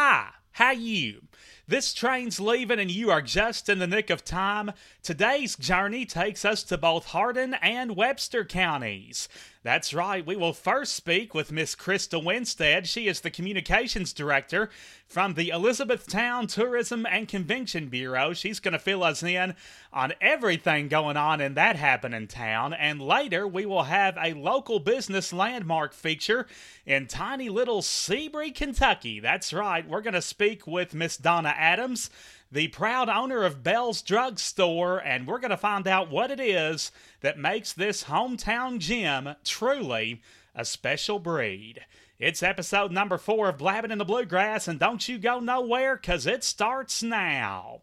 Hi, how you? This train's leaving and you are just in the nick of time. Today's journey takes us to both Hardin and Webster counties. That's right, we will first speak with Miss Krista Winstead. She is the communications director from the Elizabethtown Tourism and Convention Bureau. She's going to fill us in on everything going on in that happening town. And later, we will have a local business landmark feature in tiny little Sebree, Kentucky. That's right, we're going to speak with Miss Donna Adams the proud owner of Bell's Drug Store, and we're going to find out what it is that makes this hometown gym truly a special breed. It's episode number four of Blabbing in the Bluegrass, and don't you go nowhere, because it starts now.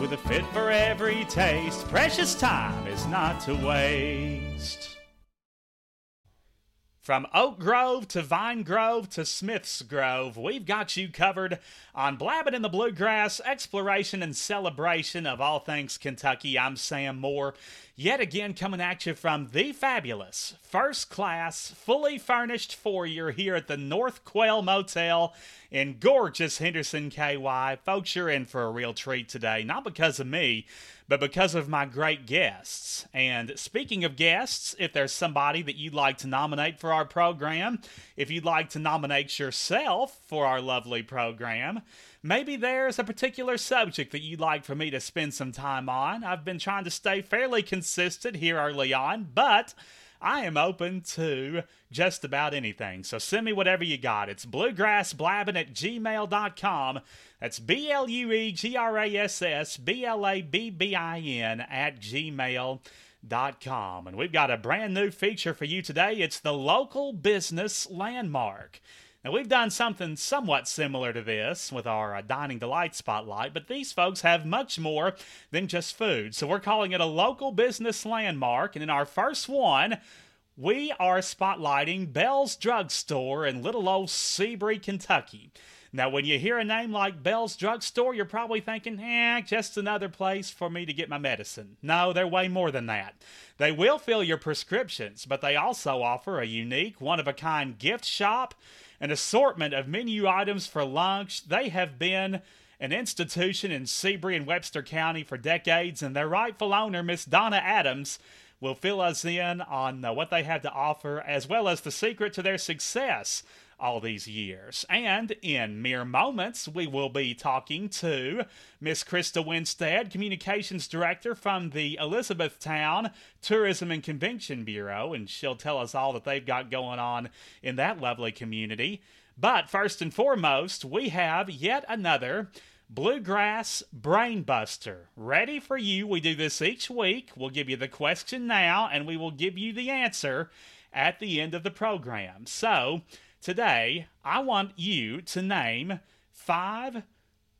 With a fit for every taste, precious time is not to waste. From Oak Grove to Vine Grove to Smith's Grove, we've got you covered on Blabbing in the Bluegrass, exploration and celebration of all things Kentucky. I'm Sam Moore, yet again coming at you from the fabulous, first class, fully furnished foyer here at the North Quail Motel in gorgeous Henderson, KY. Folks, you're in for a real treat today, not because of me, but because of my great guests. And speaking of guests, if there's somebody that you'd like to nominate for our program, if you'd like to nominate yourself for our lovely program, maybe there's a particular subject that you'd like for me to spend some time on. I've been trying to stay fairly consistent here early on, but I am open to just about anything. So send me whatever you got. It's bluegrassblabbing at gmail.com. That's B L U E G R A S S B L A B B I N at gmail.com. And we've got a brand new feature for you today. It's the local business landmark. Now, we've done something somewhat similar to this with our uh, Dining Delight Spotlight, but these folks have much more than just food. So we're calling it a local business landmark. And in our first one, we are spotlighting Bell's Drug Store in little old Sebree, Kentucky. Now, when you hear a name like Bell's Drug Store, you're probably thinking, eh, just another place for me to get my medicine. No, they're way more than that. They will fill your prescriptions, but they also offer a unique, one of a kind gift shop an assortment of menu items for lunch. They have been an institution in Sebree and Webster County for decades, and their rightful owner, Miss Donna Adams, will fill us in on uh, what they have to offer as well as the secret to their success all these years. And in mere moments, we will be talking to Miss Krista Winstead, Communications Director from the Elizabethtown Tourism and Convention Bureau, and she'll tell us all that they've got going on in that lovely community. But first and foremost, we have yet another Bluegrass Brainbuster. Ready for you. We do this each week. We'll give you the question now, and we will give you the answer at the end of the program. So, Today, I want you to name five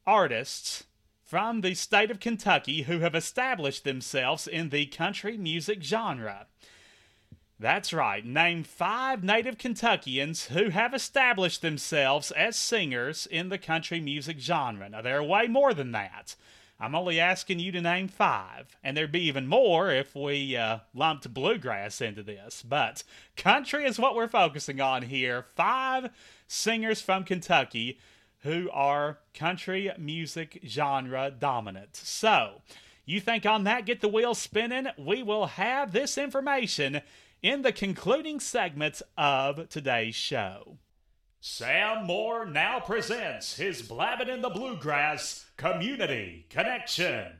artists from the state of Kentucky who have established themselves in the country music genre. That's right, name five native Kentuckians who have established themselves as singers in the country music genre. Now, there are way more than that. I'm only asking you to name five, and there'd be even more if we uh, lumped bluegrass into this. But country is what we're focusing on here. Five singers from Kentucky who are country music genre dominant. So, you think on that, get the wheel spinning? We will have this information in the concluding segments of today's show. Sam Moore now presents his Blabbing in the Bluegrass Community Connection.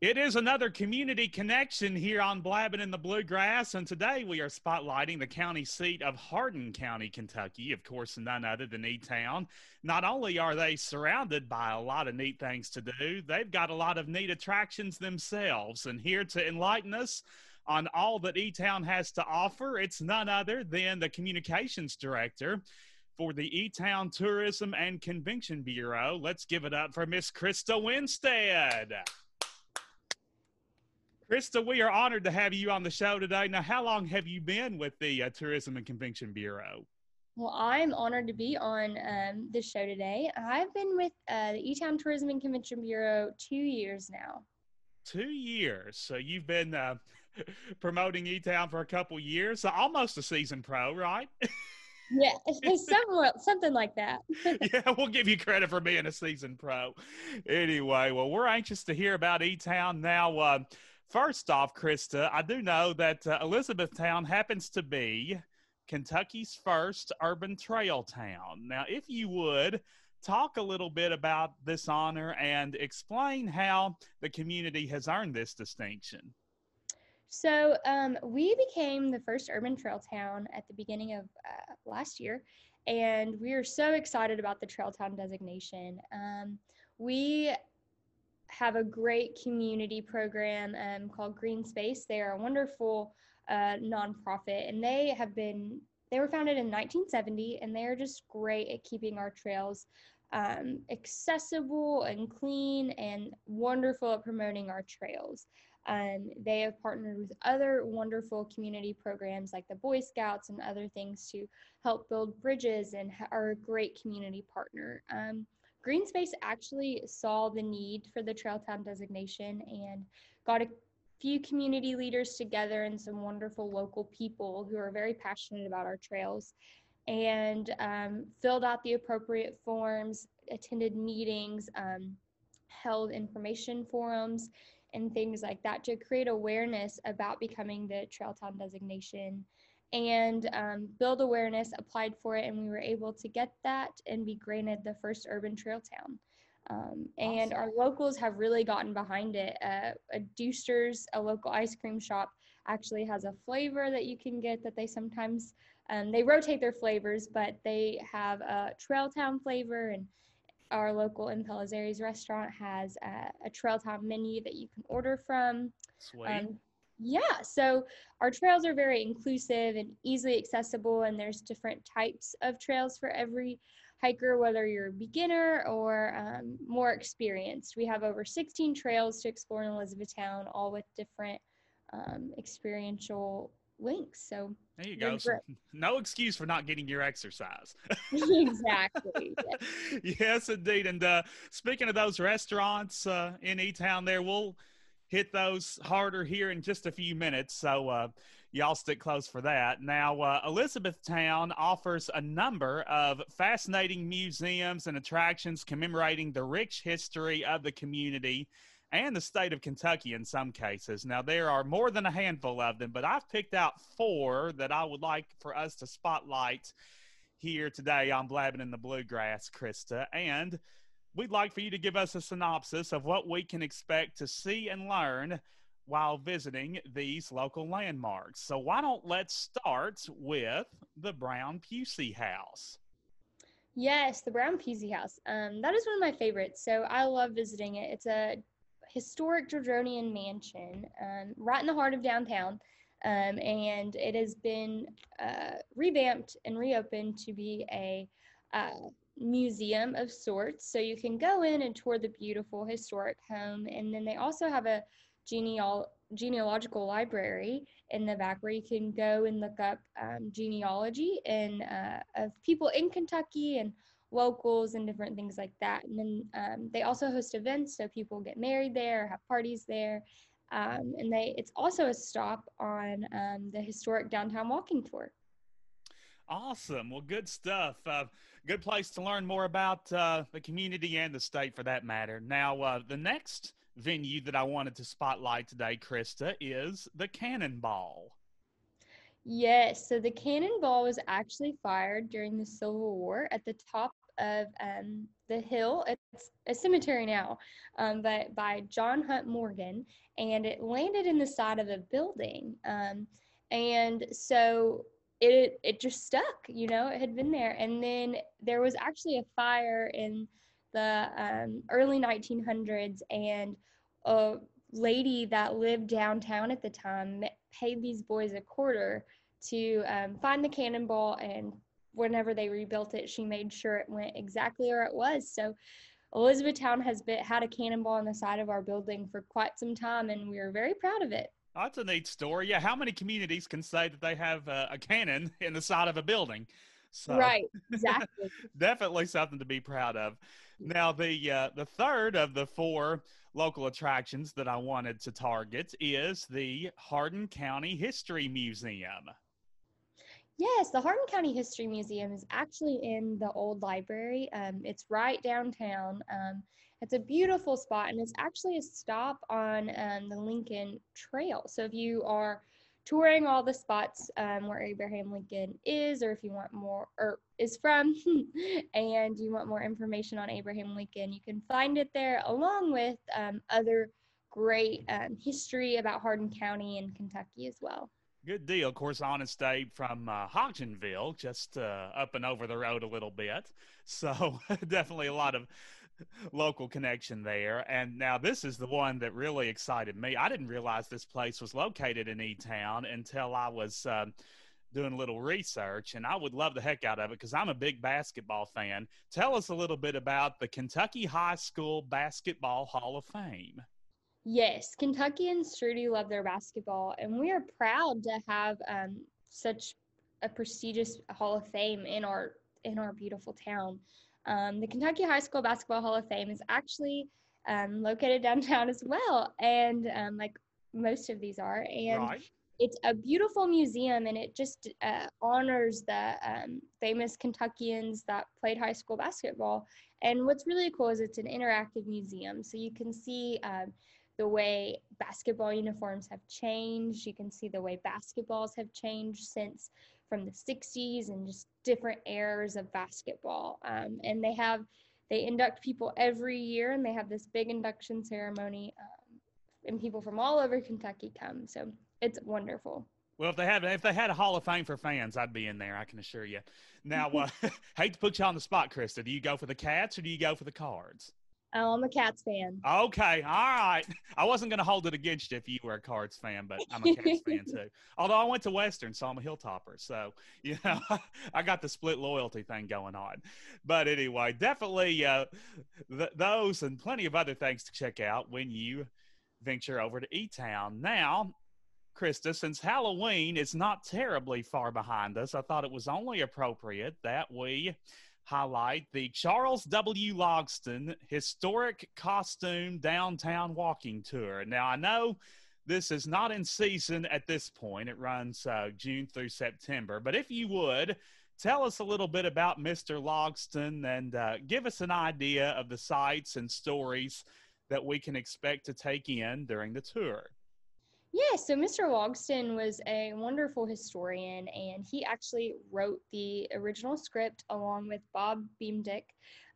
It is another community connection here on Blabbing in the Bluegrass, and today we are spotlighting the county seat of Hardin County, Kentucky. Of course, none other than E Town. Not only are they surrounded by a lot of neat things to do, they've got a lot of neat attractions themselves. And here to enlighten us on all that E Town has to offer, it's none other than the communications director for the E Town Tourism and Convention Bureau. Let's give it up for Miss Krista Winstead. Krista, we are honored to have you on the show today. Now, how long have you been with the uh, Tourism and Convention Bureau? Well, I'm honored to be on um, this show today. I've been with uh, the E-Town Tourism and Convention Bureau two years now. Two years. So you've been uh, promoting E-Town for a couple years, so almost a season pro, right? yeah, somewhat, something like that. yeah, we'll give you credit for being a season pro. Anyway, well, we're anxious to hear about E-Town now. Uh, First off, Krista, I do know that uh, Elizabethtown happens to be Kentucky's first urban trail town. Now, if you would talk a little bit about this honor and explain how the community has earned this distinction. So, um, we became the first urban trail town at the beginning of uh, last year, and we are so excited about the trail town designation. Um, we have a great community program um, called Green Space. They are a wonderful uh, nonprofit, and they have been they were founded in 1970, and they are just great at keeping our trails um, accessible and clean, and wonderful at promoting our trails. Um, they have partnered with other wonderful community programs like the Boy Scouts and other things to help build bridges and are a great community partner. Um, Greenspace actually saw the need for the Trail Town designation and got a few community leaders together and some wonderful local people who are very passionate about our trails and um, filled out the appropriate forms, attended meetings, um, held information forums, and things like that to create awareness about becoming the Trail Town designation and um, build awareness, applied for it, and we were able to get that and be granted the first urban trail town. Um, and awesome. our locals have really gotten behind it. Uh, a Dewster's, a local ice cream shop, actually has a flavor that you can get that they sometimes um, they rotate their flavors, but they have a Trail Town flavor, and our local in Aries restaurant has a, a Trail Town menu that you can order from. Sweet. Um, yeah, so our trails are very inclusive and easily accessible, and there's different types of trails for every hiker, whether you're a beginner or um, more experienced. We have over 16 trails to explore in Elizabethtown, all with different um, experiential links. So there you go. So no excuse for not getting your exercise. exactly. Yes. yes, indeed. And uh, speaking of those restaurants uh, in E Town, there we'll hit those harder here in just a few minutes. So uh, y'all stick close for that. Now, uh, Elizabethtown offers a number of fascinating museums and attractions commemorating the rich history of the community and the state of Kentucky in some cases. Now, there are more than a handful of them, but I've picked out four that I would like for us to spotlight here today on Blabbing in the Bluegrass, Krista. And we'd like for you to give us a synopsis of what we can expect to see and learn while visiting these local landmarks. So, why don't let's start with the Brown Pusey House? Yes, the Brown Pusey House. Um, that is one of my favorites. So, I love visiting it. It's a historic Georgian mansion um, right in the heart of downtown. Um, and it has been uh, revamped and reopened to be a uh, museum of sorts. So you can go in and tour the beautiful historic home. And then they also have a geneal- genealogical library in the back where you can go and look up um, genealogy and uh, of people in Kentucky and locals and different things like that. And then um, they also host events, so people get married there, have parties there. Um, and they it's also a stop on um, the historic downtown walking tour. Awesome. Well, good stuff. Uh, good place to learn more about uh, the community and the state for that matter. Now, uh, the next venue that I wanted to spotlight today, Krista, is the Cannonball. Yes. So the Cannonball was actually fired during the Civil War at the top of um, the hill. It's a cemetery now, um, but by John Hunt Morgan, and it landed in the side of a building. Um, and so it it just stuck, you know, it had been there. And then there was actually a fire in the um, early 1900s, and a lady that lived downtown at the time paid these boys a quarter to um, find the cannonball and whenever they rebuilt it she made sure it went exactly where it was. So elizabethtown has been had a cannonball on the side of our building for quite some time and we are very proud of it. That's a neat story. Yeah how many communities can say that they have uh, a cannon in the side of a building? So right exactly. Definitely something to be proud of. Now the uh, the third of the four local attractions that i wanted to target is the hardin county history museum Yes, the Hardin County History Museum is actually in the old library. Um, it's right downtown. Um, it's a beautiful spot, and it's actually a stop on um, the Lincoln Trail. So if you are touring all the spots um, where Abraham Lincoln is, or if you want more or is from, and you want more information on Abraham Lincoln, you can find it there, along with um, other great um, history about Hardin County and Kentucky as well. Good deal. Of course, Honest Abe from uh, Hodgenville, just uh, up and over the road a little bit. So definitely a lot of local connection there. And now this is the one that really excited me. I didn't realize this place was located in E Town until I was. Um, doing a little research, and I would love the heck out of it because I'm a big basketball fan. Tell us a little bit about the Kentucky High School Basketball Hall of Fame. Yes, Kentucky truly love their basketball, and we are proud to have um, such a prestigious Hall of Fame in our in our beautiful town. Um, the Kentucky High School Basketball Hall of Fame is actually um, located downtown as well, and um, like most of these are, and right. it's a beautiful museum, and it just uh, honors the um, famous Kentuckians that played high school basketball. And what's really cool is it's an interactive museum, so you can see um, the way basketball uniforms have changed. You can see the way basketballs have changed since from the 60s and just different eras of basketball. Um, and they have, they induct people every year and they have this big induction ceremony. Um, and people from all over Kentucky come. So it's wonderful. Well, if they had if they had a Hall of Fame for fans, I'd be in there. I can assure you. Now, uh, hate to put you on the spot, Krista. Do you go for the Cats or do you go for the Cards? Oh, I'm a Cats fan. Okay, all right. I wasn't going to hold it against you if you were a Cards fan, but I'm a Cats fan too. Although I went to Western, so I'm a Hilltopper. So, you know, I got the split loyalty thing going on. But anyway, definitely uh, th- those and plenty of other things to check out when you venture over to E Town. Now, Krista, since Halloween is not terribly far behind us, I thought it was only appropriate that we highlight the Charles W. Logsdon Historic Costume Downtown Walking Tour. Now, I know this is not in season at this point, it runs uh, June through September, but if you would, tell us a little bit about Mr. Logsdon and uh, give us an idea of the sights and stories that we can expect to take in during the tour. Yeah, so Mr. Logsdon was a wonderful historian, and he actually wrote the original script along with Bob Beamdick.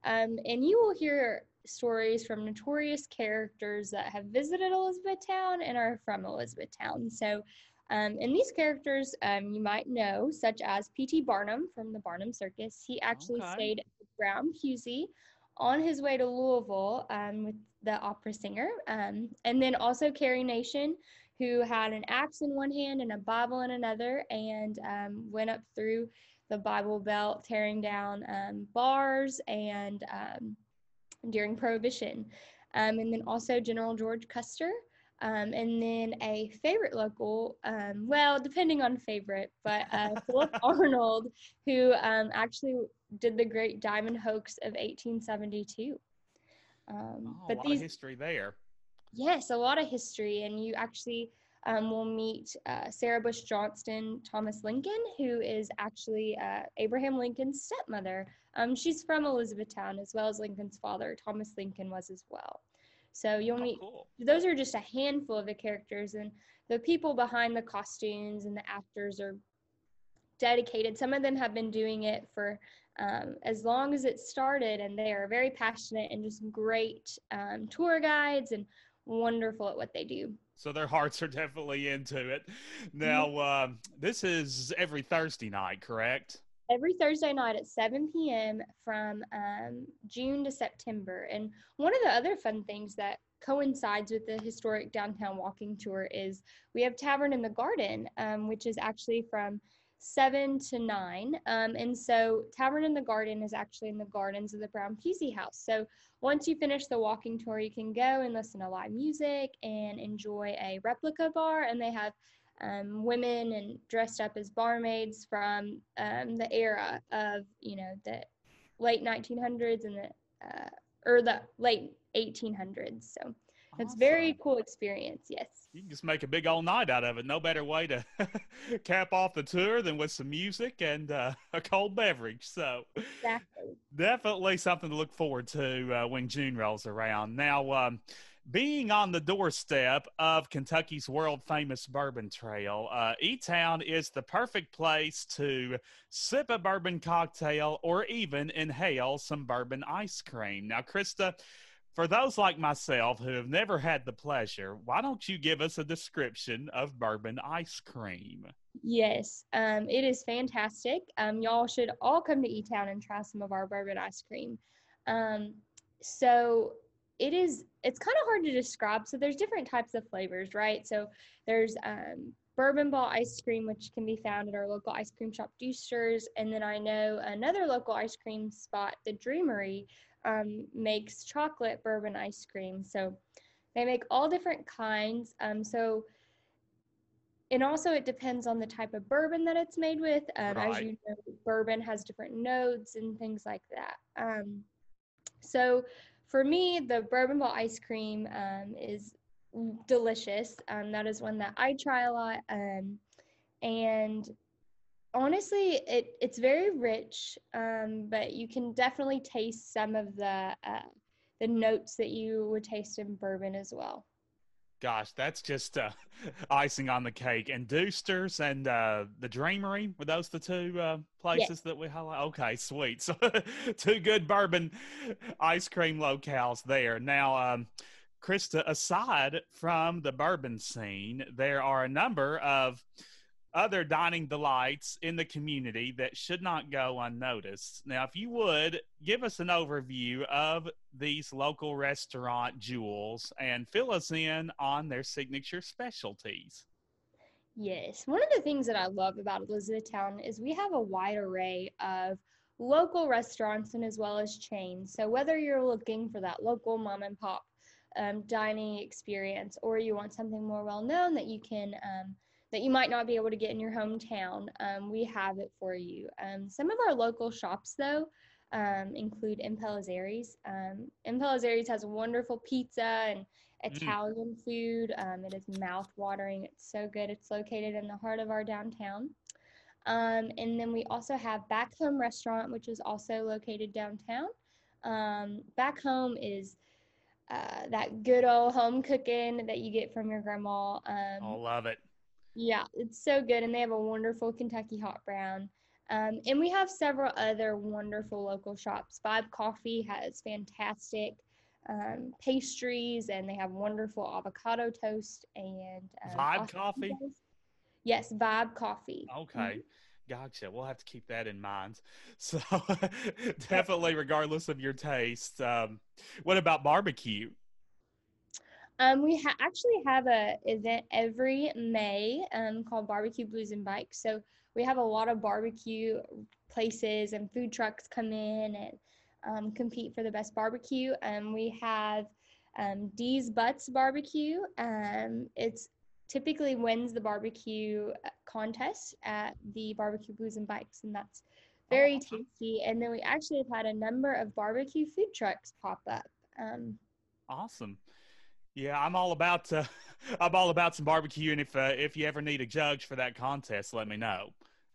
Um, and you will hear stories from notorious characters that have visited Elizabethtown and are from Elizabethtown. So, um, and these characters um, you might know, such as P.T. Barnum from the Barnum Circus. He actually okay. stayed at Brown Pusey on his way to Louisville um, with the opera singer. Um, and then also Carrie Nation, who had an axe in one hand and a Bible in another, and um, went up through the Bible Belt, tearing down um, bars and um, during Prohibition. Um, and then also General George Custer. Um, and then a favorite local, um, well, depending on favorite, but uh, Philip Arnold, who actually did the Great Diamond Hoax of 1872. Um, oh, but a lot these, of history there. Yes, a lot of history, and you actually um, will meet uh, Sarah Bush Johnston Thomas Lincoln, who is actually uh, Abraham Lincoln's stepmother. Um, she's from Elizabethtown, as well as Lincoln's father, Thomas Lincoln, was as well. So you'll oh, meet, cool. those are just a handful of the characters, and the people behind the costumes and the actors are dedicated. Some of them have been doing it for um, as long as it started, and they are very passionate and just great um, tour guides and wonderful at what they do. So their hearts are definitely into it. Now, uh, this is every Thursday night, correct? Every Thursday night at 7 p.m. from um, June to September. And one of the other fun things that coincides with the historic downtown walking tour is we have Tavern in the Garden, um, which is actually from seven to nine. Um, and so Tavern in the Garden is actually in the gardens of the Brown Pusey House. So once you finish the walking tour, you can go and listen to live music and enjoy a replica bar. And they have um, women and dressed up as barmaids from um, the era of, you know, the late 1900s and the, uh, or the late 1800s. So it's very cool experience. Yes. You can just make a big old night out of it. No better way to cap off the tour than with some music and uh, a cold beverage. So exactly. definitely something to look forward to uh, when June rolls around. Now, um, being on the doorstep of Kentucky's world famous bourbon trail, uh, E Town is the perfect place to sip a bourbon cocktail or even inhale some bourbon ice cream. Now, Krista, for those like myself who have never had the pleasure, why don't you give us a description of bourbon ice cream? Yes, um, it is fantastic. Um, y'all should all come to E Town and try some of our bourbon ice cream. Um, so it is, it's kind of hard to describe. So there's different types of flavors, right? So there's um, bourbon ball ice cream, which can be found at our local ice cream shop, Dewster's. And then I know another local ice cream spot, the Dreamery, um, makes chocolate bourbon ice cream. So they make all different kinds. Um, so and also it depends on the type of bourbon that it's made with. Um, right. As you know, bourbon has different notes and things like that. Um, so for me, the bourbon ball ice cream um, is delicious. Um, that is one that I try a lot. Um, and honestly it it's very rich um, but you can definitely taste some of the uh, the notes that you would taste in bourbon as well. Gosh that's just uh, icing on the cake. And Dewster's and uh, the dreamery were those the two uh, places yes. that we highlight? Okay sweet. So two good bourbon ice cream locales there. Now um, krista aside from the bourbon scene there are a number of other dining delights in the community that should not go unnoticed. Now, if you would give us an overview of these local restaurant jewels and fill us in on their signature specialties. Yes, one of the things that I love about Elizabethtown is we have a wide array of local restaurants and as well as chains. So, whether you're looking for that local mom and pop um, dining experience or you want something more well known that you can um, that you might not be able to get in your hometown, um, we have it for you. Um, some of our local shops, though, um, include Impellizzeri's. Um, Impellizzeri's has wonderful pizza and mm. Italian mm. food. Um, it is mouth-watering. It's so good. It's located in the heart of our downtown. Um, and then we also have Back Home Restaurant, which is also located downtown. Um, Back Home is uh, that good old home cooking that you get from your grandma. Um, I love it. Yeah, it's so good. And they have a wonderful Kentucky hot brown. Um, and we have several other wonderful local shops. Vibe Coffee has fantastic um, pastries and they have wonderful avocado toast and um, Vibe Coffee. Yes, Vibe Coffee. Okay. Mm-hmm. Gotcha. We'll have to keep that in mind. So, definitely, regardless of your taste. Um, what about barbecue? Um, we ha- actually have a event every May um, called Barbecue Blues and Bikes. So we have a lot of barbecue places and food trucks come in and um, compete for the best barbecue. Um, we have um, D's Butts Barbecue. Um, it's typically wins the barbecue uh, contest at the Barbecue Blues and Bikes, and that's very awesome. tasty. And then we actually have had a number of barbecue food trucks pop up. Um, awesome. Yeah, I'm all about uh, I'm all about some barbecue, and if uh, if you ever need a judge for that contest, let me know.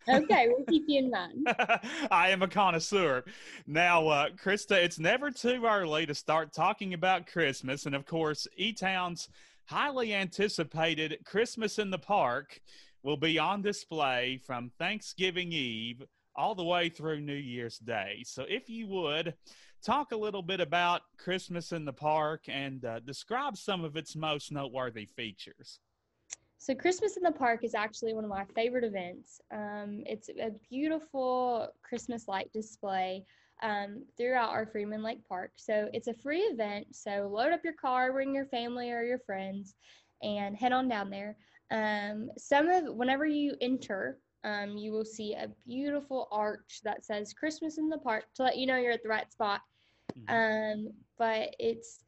okay, we'll keep you in mind. I am a connoisseur. Now, uh, Krista, it's never too early to start talking about Christmas, and of course, E Town's highly anticipated Christmas in the Park will be on display from Thanksgiving Eve all the way through New Year's Day. So, if you would talk a little bit about Christmas in the Park and uh, describe some of its most noteworthy features. So, Christmas in the Park is actually one of my favorite events. Um, it's a beautiful Christmas light display um, throughout our Freeman Lake Park. So, it's a free event. So, load up your car, bring your family or your friends, and head on down there. Um, some of whenever you enter, um, you will see a beautiful arch that says Christmas in the Park to let you know you're at the right spot. Mm-hmm. Um, but it's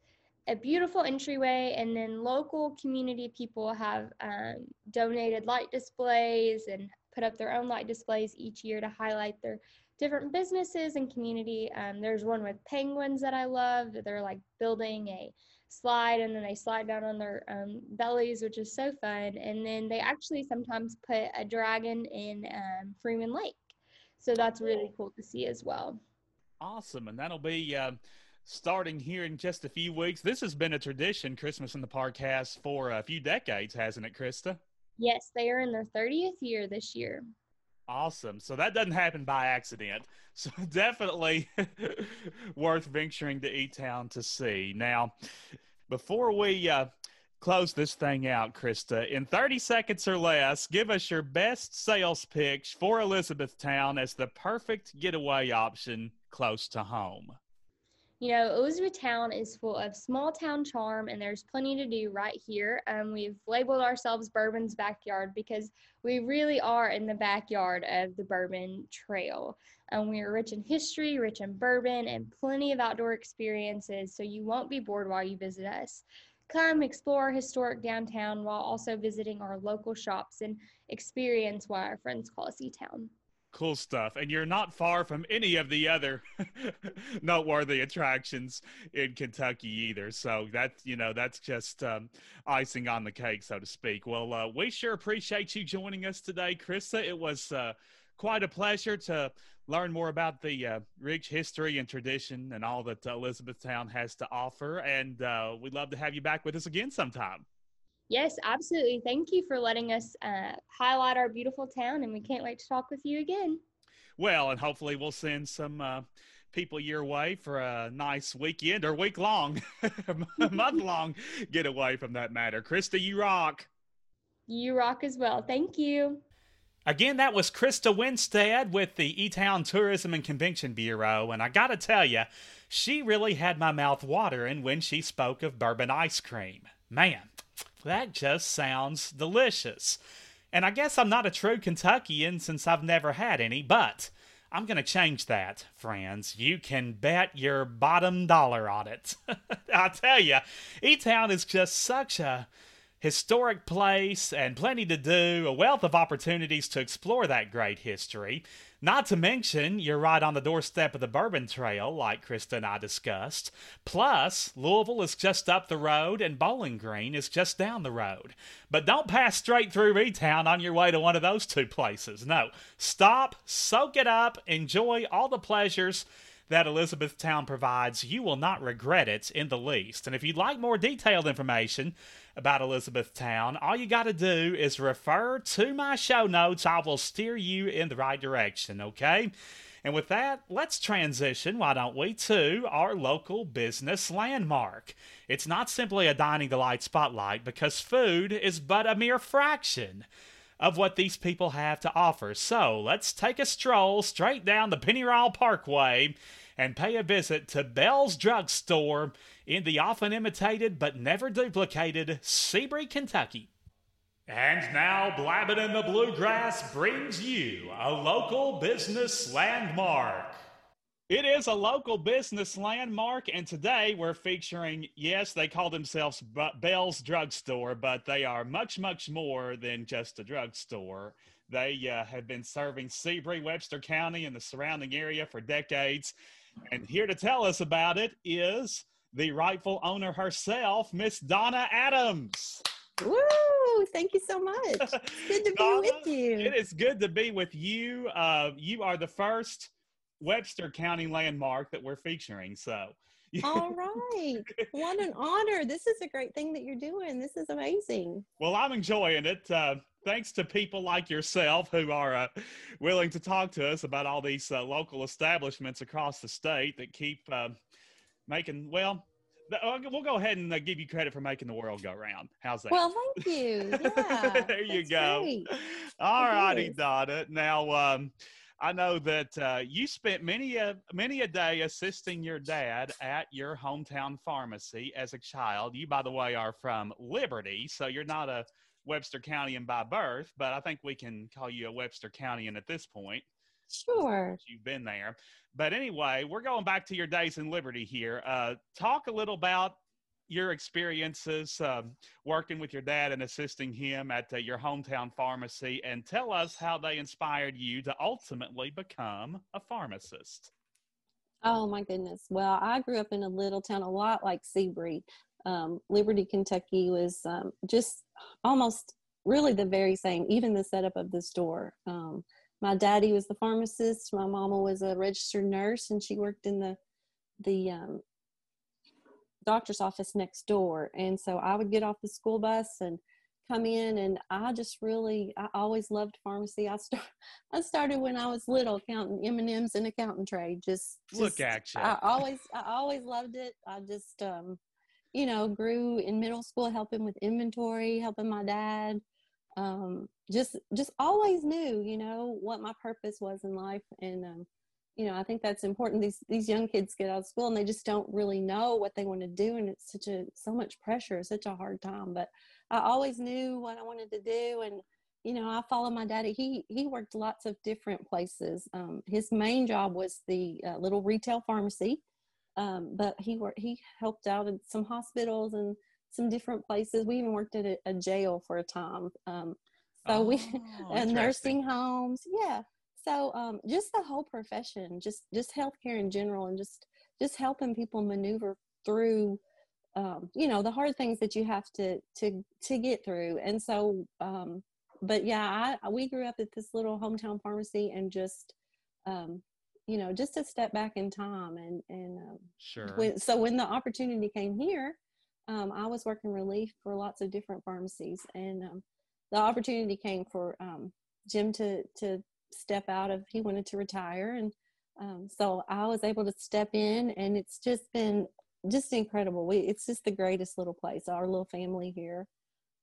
a beautiful entryway, and then local community people have um, donated light displays and put up their own light displays each year to highlight their different businesses and community. Um, there's one with penguins that I love. They're like building a slide and then they slide down on their um, bellies, which is so fun. And then they actually sometimes put a dragon in um, Freeman Lake. So that's really cool to see as well. Awesome. And that'll be uh, starting here in just a few weeks. This has been a tradition Christmas in the Park has for a few decades, hasn't it, Krista? Yes, they are in their 30th year this year. Awesome. So that doesn't happen by accident. So definitely worth venturing to E Town to see. Now, before we uh, close this thing out, Krista, in 30 seconds or less, give us your best sales pitch for Elizabethtown as the perfect getaway option close to home. You know, Elizabethtown is full of small town charm, and there's plenty to do right here. Um, we've labeled ourselves Bourbon's Backyard because we really are in the backyard of the Bourbon Trail. Um, we are rich in history, rich in bourbon, and plenty of outdoor experiences, so you won't be bored while you visit us. Come explore our historic downtown while also visiting our local shops and experience why our friends call us E Town cool stuff and you're not far from any of the other noteworthy attractions in kentucky either. So that's you know that's just um, icing on the cake so to speak. Well uh, we sure appreciate you joining us today krista. It was uh, quite a pleasure to learn more about the uh, rich history and tradition and all that elizabethtown has to offer and uh, we'd love to have you back with us again sometime Yes, absolutely. Thank you for letting us uh, highlight our beautiful town, and we can't wait to talk with you again. Well, and hopefully we'll send some uh, people your way for a nice weekend or week long, month long getaway from that matter. Krista, you rock. You rock as well. Thank you. Again, that was Krista Winstead with the E Town Tourism and Convention Bureau, and I gotta tell you, she really had my mouth watering when she spoke of bourbon ice cream. Man, that just sounds delicious. And I guess I'm not a true Kentuckian since I've never had any, but I'm going to change that, friends. You can bet your bottom dollar on it. I tell you, E Town is just such a historic place and plenty to do, a wealth of opportunities to explore that great history. Not to mention, you're right on the doorstep of the Bourbon Trail, like Krista and I discussed. Plus, Louisville is just up the road and Bowling Green is just down the road. But don't pass straight through E Town on your way to one of those two places. No, stop, soak it up, enjoy all the pleasures that Elizabethtown provides. You will not regret it in the least. And if you'd like more detailed information, about Elizabethtown, all you got to do is refer to my show notes. I will steer you in the right direction, okay? And with that, let's transition, why don't we, to our local business landmark. It's not simply a dining delight spotlight because food is but a mere fraction of what these people have to offer. So let's take a stroll straight down the Pennyrile Parkway and pay a visit to Bell's Drugstore in the often imitated but never duplicated Sebree, Kentucky. And now, Blabbing in the Bluegrass brings you a local business landmark. It is a local business landmark, and today we're featuring, yes, they call themselves Bell's Drugstore, but they are much, much more than just a drugstore. They uh, have been serving Sebree, Webster County, and the surrounding area for decades. And here to tell us about it is the rightful owner herself, Miss Donna Adams. Woo! Thank you so much. It's good to Donna, be with you. It is good to be with you. Uh, you are the first Webster County landmark that we're featuring. So, all right. What an honor. This is a great thing that you're doing. This is amazing. Well, I'm enjoying it. Uh, thanks to people like yourself who are uh, willing to talk to us about all these uh, local establishments across the state that keep uh, making, well, uh, we'll go ahead and uh, give you credit for making the world go round. How's that? Well, thank you. Yeah, there you go. Great. All righty, Donna. Now, um, I know that uh, you spent many a many a day assisting your dad at your hometown pharmacy as a child. You, by the way, are from Liberty, so you're not a Webster Countyan by birth, but I think we can call you a Webster Countyan at this point. Sure. You've been there. But anyway, we're going back to your days in Liberty here. Uh, talk a little about your experiences um, working with your dad and assisting him at uh, your hometown pharmacy and tell us how they inspired you to ultimately become a pharmacist. Oh my goodness. Well, I grew up in a little town a lot like Sebree. Um, Liberty, Kentucky was um, just almost really the very same, even the setup of the store. Um, my daddy was the pharmacist. My mama was a registered nurse, and she worked in the the um, doctor's office next door. And so I would get off the school bus and come in and I just really I always loved pharmacy. I start I started when I was little counting M&Ms in a counting tray. Just, just look at you. I always I always loved it. I just um you know grew in middle school helping with inventory, helping my dad. Um just just always knew, you know, what my purpose was in life and um you know, I think that's important. These these young kids get out of school and they just don't really know what they want to do, and it's such a so much pressure, such a hard time. But I always knew what I wanted to do, and you know, I followed my daddy. He he worked lots of different places. Um, his main job was the uh, little retail pharmacy, um, but he worked he helped out in some hospitals and some different places. We even worked at a, a jail for a time. Um, so oh, we and nursing homes, yeah so um, just the whole profession just just healthcare in general and just just helping people maneuver through um, you know the hard things that you have to to to get through and so um, but yeah I, we grew up at this little hometown pharmacy and just um, you know just a step back in time and and um, sure. when, so when the opportunity came here um, i was working relief for lots of different pharmacies and um, the opportunity came for um, jim to to step out of he wanted to retire and um, so i was able to step in and it's just been just incredible. We it's just the greatest little place our little family here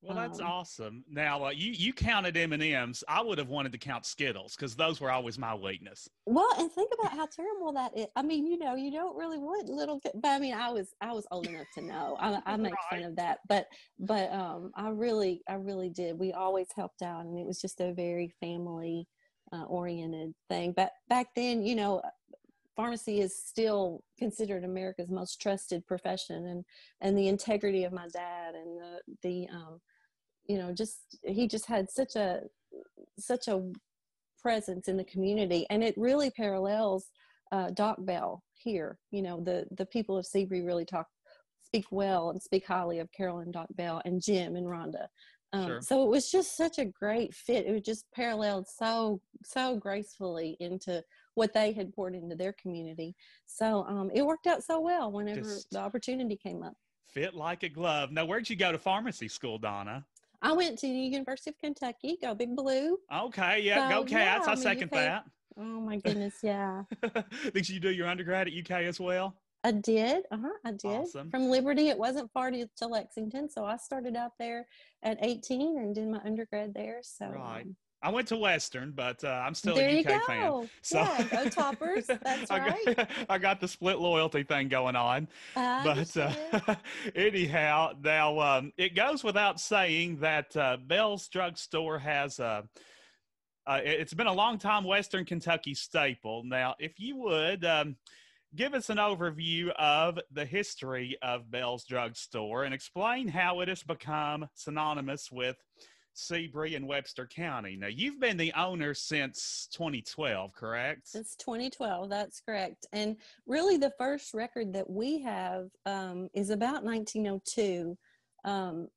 well that's um, awesome. Now uh, you you counted m&ms i would have wanted to count skittles because those were always my weakness. Well and think about how terrible that is i mean you know you don't really want little but i mean i was i was old enough to know. I, I make right. fun of that but but um i really i really did. We always helped out and it was just a very family uh, oriented thing. But back then, you know, pharmacy is still considered America's most trusted profession, and and the integrity of my dad and the the um, you know just he just had such a such a presence in the community, and it really parallels uh, Doc Bell here. You know, the the people of Sebree really talk speak well and speak highly of Carolyn Doc Bell and Jim and Rhonda. Um, sure. So it was just such a great fit. It was just paralleled so so gracefully into what they had poured into their community. So um, it worked out so well whenever just the opportunity came up. Fit like a glove. Now, where'd you go to pharmacy school, Donna? I went to the University of Kentucky. Go Big Blue. Okay, yeah, so, go Cats. Yeah, I, mean, second that. Oh my goodness, yeah. Did you do your undergrad at UK as well? I did. Uh huh. I did. Awesome. From Liberty, it wasn't far to, to, Lexington, so I started out there at 18 and did my undergrad there. So right. Um, I went to Western, but uh, I'm still there a UK fan. So yeah, go Toppers. That's I right. Got, I got the split loyalty thing going on. I but uh, anyhow, now um, it goes without saying that uh, Bell's Drugstore has a. Uh, it's been a long time Western Kentucky staple. Now, if you would. Um, give us an overview of the history of Bell's Drugstore and explain how it has become synonymous with Sebree and Webster County. Now, you've been the owner since 2012, correct? Since 2012, that's correct. And really, the first record that we have um, is about 1902. Um,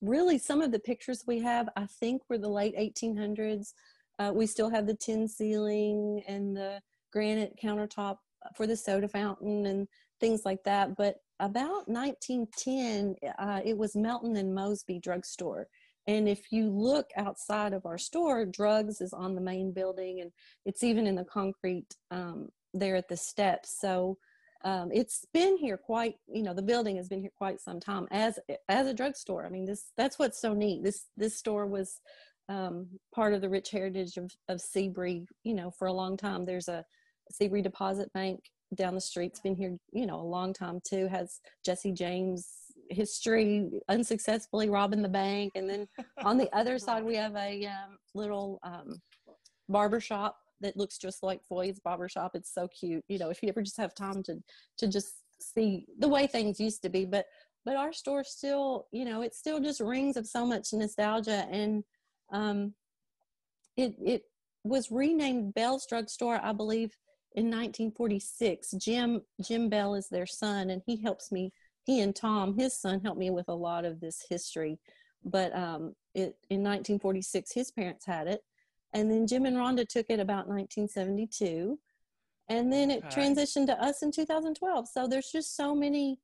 really, some of the pictures we have, I think, were the late 1800s. Uh, we still have the tin ceiling and the granite countertop for the soda fountain and things like that. But about 1910, uh, it was Melton and Mosby drugstore. And if you look outside of our store, drugs is on the main building and it's even in the concrete um, there at the steps. So um, it's been here quite, you know, the building has been here quite some time as as a drugstore. I mean, this that's what's so neat. This this store was um, part of the rich heritage of, of Sebree, you know, for a long time. There's a Sebree Deposit Bank down the street. It's been here, you know, a long time too. Has Jesse James history unsuccessfully robbing the bank, and then on the other side we have a um, little um, barber shop that looks just like Floyd's barber shop. It's so cute. You know, if you ever just have time to to just see the way things used to be, but but our store still, you know, it still just rings of so much nostalgia and um, it it was renamed Bell's Drugstore, I believe, in 1946. Jim Jim Bell is their son, and he helps me. He and Tom, his son, helped me with a lot of this history. But um, it, in 1946, his parents had it, and then Jim and Rhonda took it about 1972, and then it okay. transitioned to us in 2012. So there's just so many,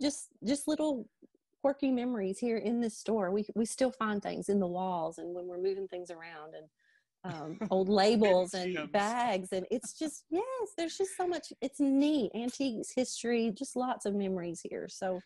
just just little quirky memories here in this store. We we still find things in the walls and when we're moving things around and um, old labels and bags and it's just yes, there's just so much. It's neat antiques, history, just lots of memories here. So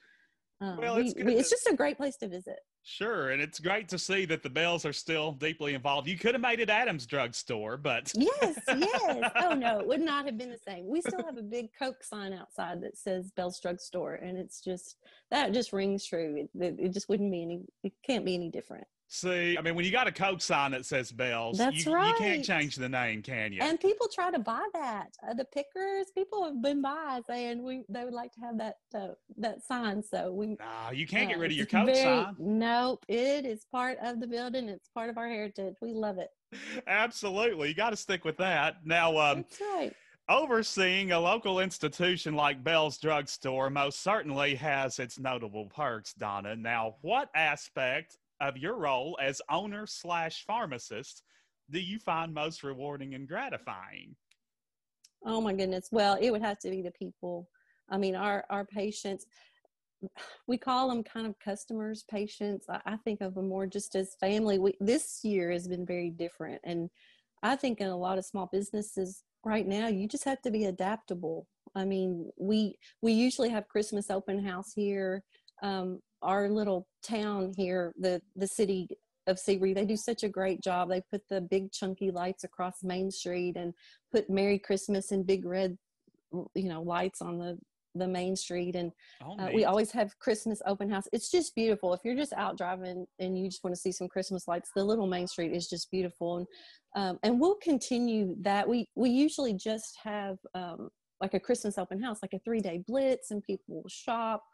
um, well, it's, we, we, it's just a great place to visit. Sure, and it's great to see that the Bells are still deeply involved. You could have made it Adams Drugstore, but yes, yes. Oh no, it would not have been the same. We still have a big Coke sign outside that says Bell's Drugstore, and it's just that just rings true. It, it just wouldn't be any. It can't be any different. See, I mean, when you got a Coke sign that says Bells, that's you, right. You can't change the name, can you? And people try to buy that. Uh, the pickers, people have been by saying we they would like to have that uh, that sign. So we. No, you can't uh, get rid of your Coke very, sign. Nope, it is part of the building. It's part of our heritage. We love it. Absolutely, you got to stick with that. Now, um, that's right. Overseeing a local institution like Bell's Drugstore most certainly has its notable perks, Donna. Now, what aspect of your role as owner slash pharmacist do you find most rewarding and gratifying? Oh my goodness. Well, it would have to be the people. I mean, our our patients. We call them kind of customers, patients. I, I think of them more just as family. We, this year has been very different, and I think in a lot of small businesses right now, you just have to be adaptable. I mean, we we usually have Christmas open house here. Um, our little town here, the the city of Sebree, they do such a great job. They put the big chunky lights across Main Street and put Merry Christmas and big red, you know, lights on the the main street. And oh, uh, we always have christmas open house. It's just beautiful. If you're just out driving and you just want to see some christmas lights the little main street is just beautiful. And um, and we'll continue that. We we usually just have um, like a christmas open house like a three day blitz and people will shop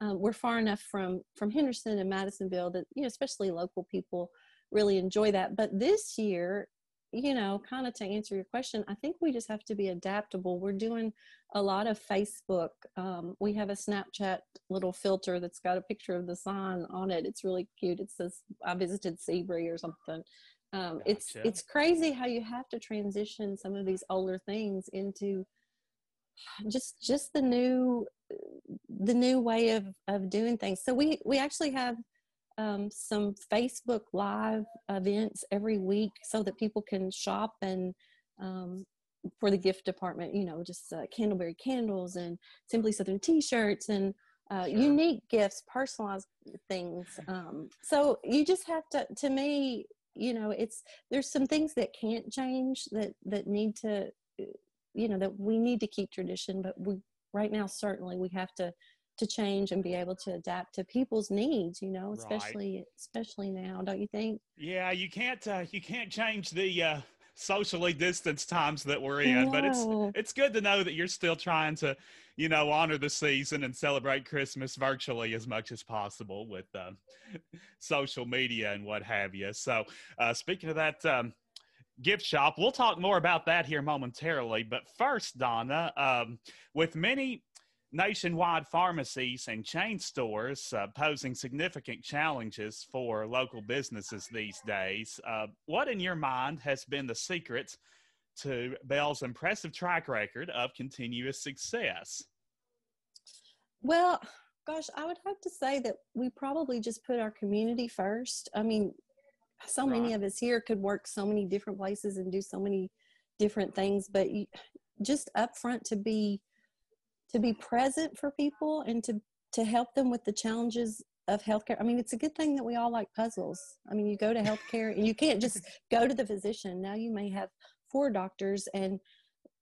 um, we're far enough from from Henderson and Madisonville that you know, especially local people really enjoy that. But this year, you know, kind of to answer your question, I think we just have to be adaptable. We're doing a lot of Facebook. Um, we have a Snapchat little filter that's got a picture of the sign on it. It's really cute. It says "I visited Sebree" or something. Um, gotcha. It's it's crazy how you have to transition some of these older things into just just the new the new way of of doing things so we we actually have um, some facebook live events every week so that people can shop and um, for the gift department you know just uh, candleberry candles and simply southern t-shirts and uh, sure. unique gifts personalized things um, so you just have to to me you know it's there's some things that can't change that that need to you know that we need to keep tradition but we right now certainly we have to to change and be able to adapt to people's needs you know especially right. especially now don't you think? Yeah you can't uh, you can't change the uh socially distanced times that we're in but it's it's good to know that you're still trying to you know honor the season and celebrate christmas virtually as much as possible with uh, social media and what have you. So uh, speaking of that um, gift shop. We'll talk more about that here momentarily. But first, Donna, um, with many nationwide pharmacies and chain stores uh, posing significant challenges for local businesses these days, uh, what in your mind has been the secret to Bell's impressive track record of continuous success? Well, gosh, I would have to say that we probably just put our community first. I mean, so right. many of us here could work so many different places and do so many different things, but you, just upfront to be to be present for people and to to help them with the challenges of healthcare. I mean, it's a good thing that we all like puzzles. I mean, you go to healthcare and you can't just go to the physician. Now you may have four doctors and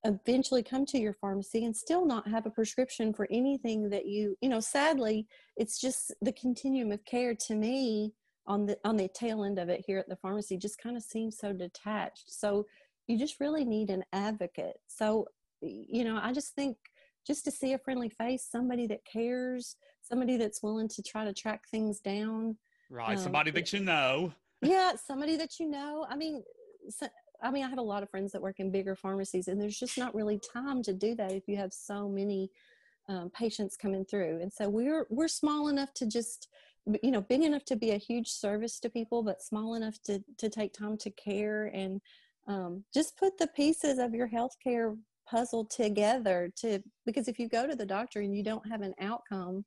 eventually come to your pharmacy and still not have a prescription for anything that you, you know, sadly, it's just the continuum of care to me on the on the tail end of it here at the pharmacy just kind of seems so detached. So you just really need an advocate. So, you know, I just think just to see a friendly face, somebody that cares, somebody that's willing to try to track things down. Right, um, somebody that you know. Yeah, somebody that you know. I mean, so, I mean, I have a lot of friends that work in bigger pharmacies, and there's just not really time to do that if you have so many um, patients coming through. And so we're we're small enough to just, you know, big enough to be a huge service to people, but small enough to to take time to care and um, just put the pieces of your healthcare puzzle together to because if you go to the doctor and you don't have an outcome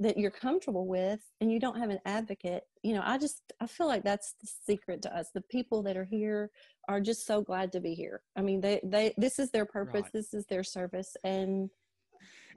that you're comfortable with and you don't have an advocate you know i just i feel like that's the secret to us the people that are here are just so glad to be here i mean they they this is their purpose right. this is their service and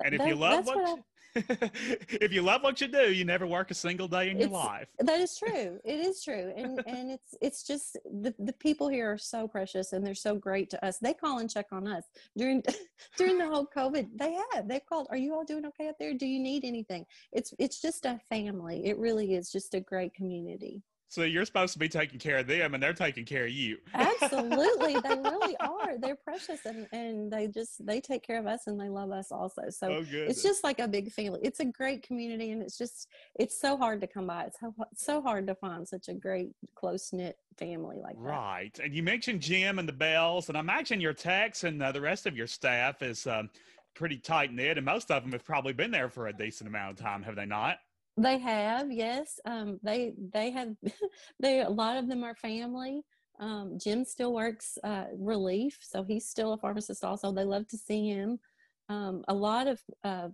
and if that, you love what, what if you love what you do, you never work a single day in your life. That is true. It is true. And and it's it's just the, the people here are so precious and they're so great to us. They call and check on us. During during the whole COVID, they have. They called, Are you all doing okay up there? Do you need anything? It's it's just a family. It really is just a great community. So you're supposed to be taking care of them and they're taking care of you. Absolutely. they really are. They're precious and, and they just they take care of us and they love us also. So oh, it's just like a big family. It's a great community and it's just it's so hard to come by. It's so, so hard to find such a great close knit family like that. Right. And you mentioned Jim and the Bells and I imagine your techs and uh, the rest of your staff is um, pretty tight knit and most of them have probably been there for a decent amount of time, have they not? They have, yes. Um, they they have. they a lot of them are family. Um, Jim still works uh, relief, so he's still a pharmacist. Also, they love to see him. Um, a lot of uh,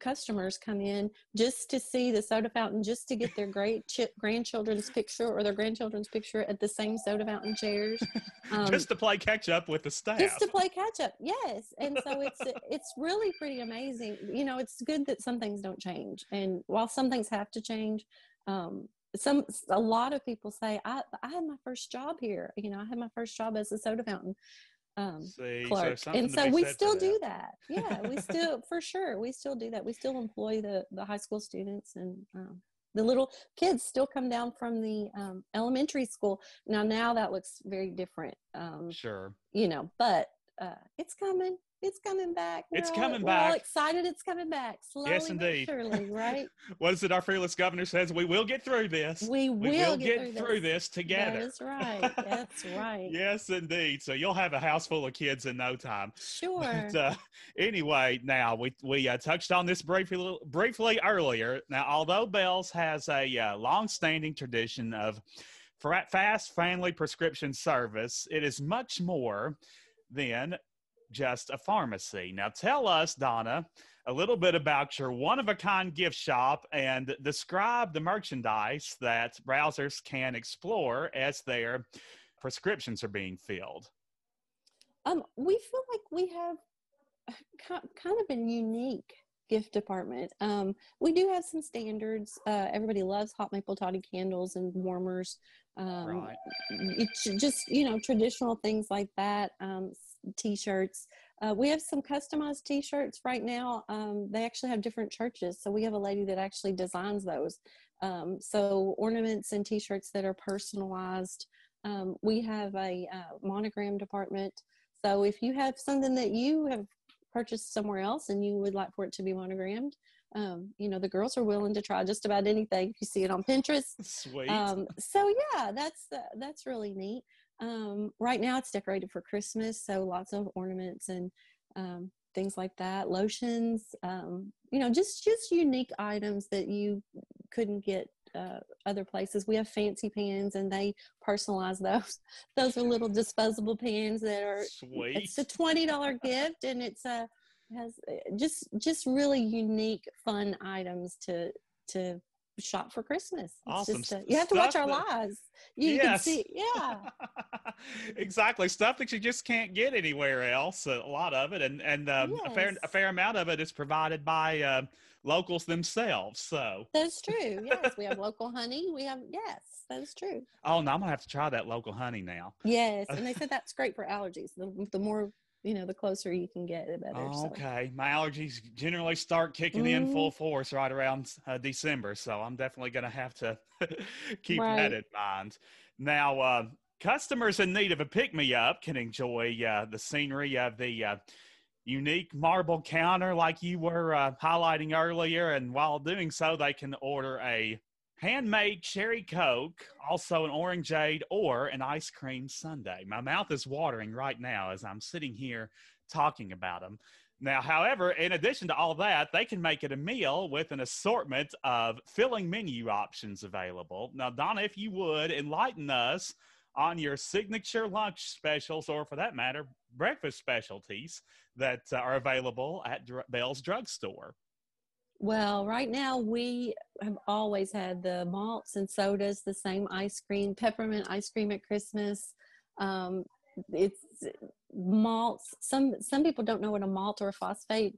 customers come in just to see the soda fountain, just to get their great ch- grandchildren's picture or their grandchildren's picture at the same soda fountain chairs. Um, just to play catch up with the staff. Just to play catch up, yes. And so it's it's really pretty amazing. You know, it's good that some things don't change, and while some things have to change. Um, some a lot of people say I I had my first job here. You know, I had my first job as a soda fountain um, See, clerk. So and so we still that. do that. Yeah, we still, for sure, we still do that. We still employ the, the high school students and um, the little kids still come down from the um, elementary school. Now, now that looks very different. Um, sure. You know, but uh, it's coming it's coming back. We're it's all, coming back. We're all excited it's coming back. Slowly yes, indeed. surely, right? what is it our fearless governor says? We will get through this. We will, we will get, get, through, this. this together. That's right. That's right. yes, indeed. So you'll have a house full of kids in no time. Sure. But, uh, anyway, now we we uh, touched on this briefly briefly earlier. Now, although Bell's has a uh, long-standing tradition of fast family prescription service, it is much more than just a pharmacy. Now, tell us, Donna, a little bit about your one of a kind gift shop and describe the merchandise that browsers can explore as their prescriptions are being filled. Um, we feel like we have kind of a unique gift department. Um, we do have some standards. Uh, everybody loves hot maple toddy candles and warmers. Um, right. It's just you know traditional things like that. Um, t-shirts. Uh, we have some customized t-shirts right now. Um, they actually have different churches, so we have a lady that actually designs those. Um, so ornaments and t-shirts that are personalized. Um, we have a uh, monogram department. So if you have something that you have purchased somewhere else and you would like for it to be monogrammed, um, you know the girls are willing to try just about anything if you see it on pinterest sweet um, so yeah that's uh, that's really neat um, right now it's decorated for Christmas, so lots of ornaments and um, things like that. Lotions, um, you know, just just unique items that you couldn't get uh, other places. We have fancy pans, and they personalize those. Those are little disposable pans that are. Sweet. It's a twenty dollar gift, and it's a has uh, just just really unique, fun items to to shop for Christmas. It's awesome. Uh, you have to watch our lives. You Yes. can see, yeah. exactly stuff that you just can't get anywhere else a lot of it and and um, a fair a fair amount of it is provided by uh, locals themselves so That's true. Yes, we have local honey. We have yes, that's true. oh no i'm gonna have to try that local honey now Yes, and they said that's great for allergies. The, the more you know, the closer you can get, the better. so. okay my allergies generally start kicking in full force right around uh, december so i'm definitely gonna have to keep that in mind now uh, customers in need of a pick-me-up can enjoy uh, the scenery of the uh, unique marble counter like you were uh, highlighting earlier and while doing so they can order a handmade cherry coke also an orangeade or an ice cream sundae. My mouth is watering right now as i'm sitting here talking about them now however in addition to all that they can make it a meal with an assortment of filling menu options available. Now donna if you would enlighten us on your signature lunch specials or for that matter breakfast specialties that uh, are available at bell's drugstore Well, right now we have always had the malts and sodas, the same ice cream, peppermint ice cream at Christmas. Um, it's malts. Some some people don't know what a malt or a phosphate.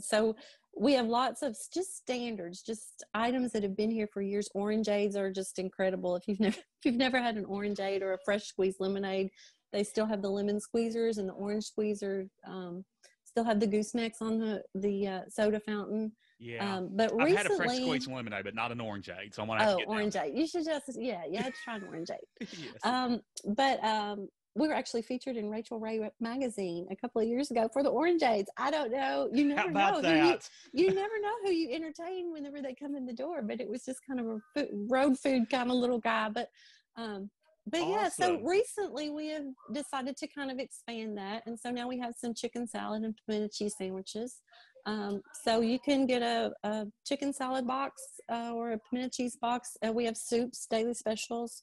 so we have lots of just standards, just items that have been here for years. Orangeades are just incredible. If you've never if you've never had an orangeade or a fresh squeezed lemonade, they still have the lemon squeezers and the orange squeezer. Um, still have the goosenecks on the the uh, soda fountain. yeah Um, but i've recently, had a fresh squeezed lemonade but not an orangeade so i'm gonna have oh, orangeade. You should just yeah, you had to try an orangeade. yes. Um, but um, we were actually featured in Rachael Ray magazine a couple of years ago for the orangeades. I don't know. You never know. who you, that you never know who you entertain whenever they come in the door. But it was just kind of a food, road food kind of little guy. But um, but yeah, so recently we have decided to kind of expand that, and so now we have some chicken salad and pimento cheese sandwiches. Um, so you can get a, a chicken salad box uh, or a pimento cheese box. Uh, we have soups, daily specials.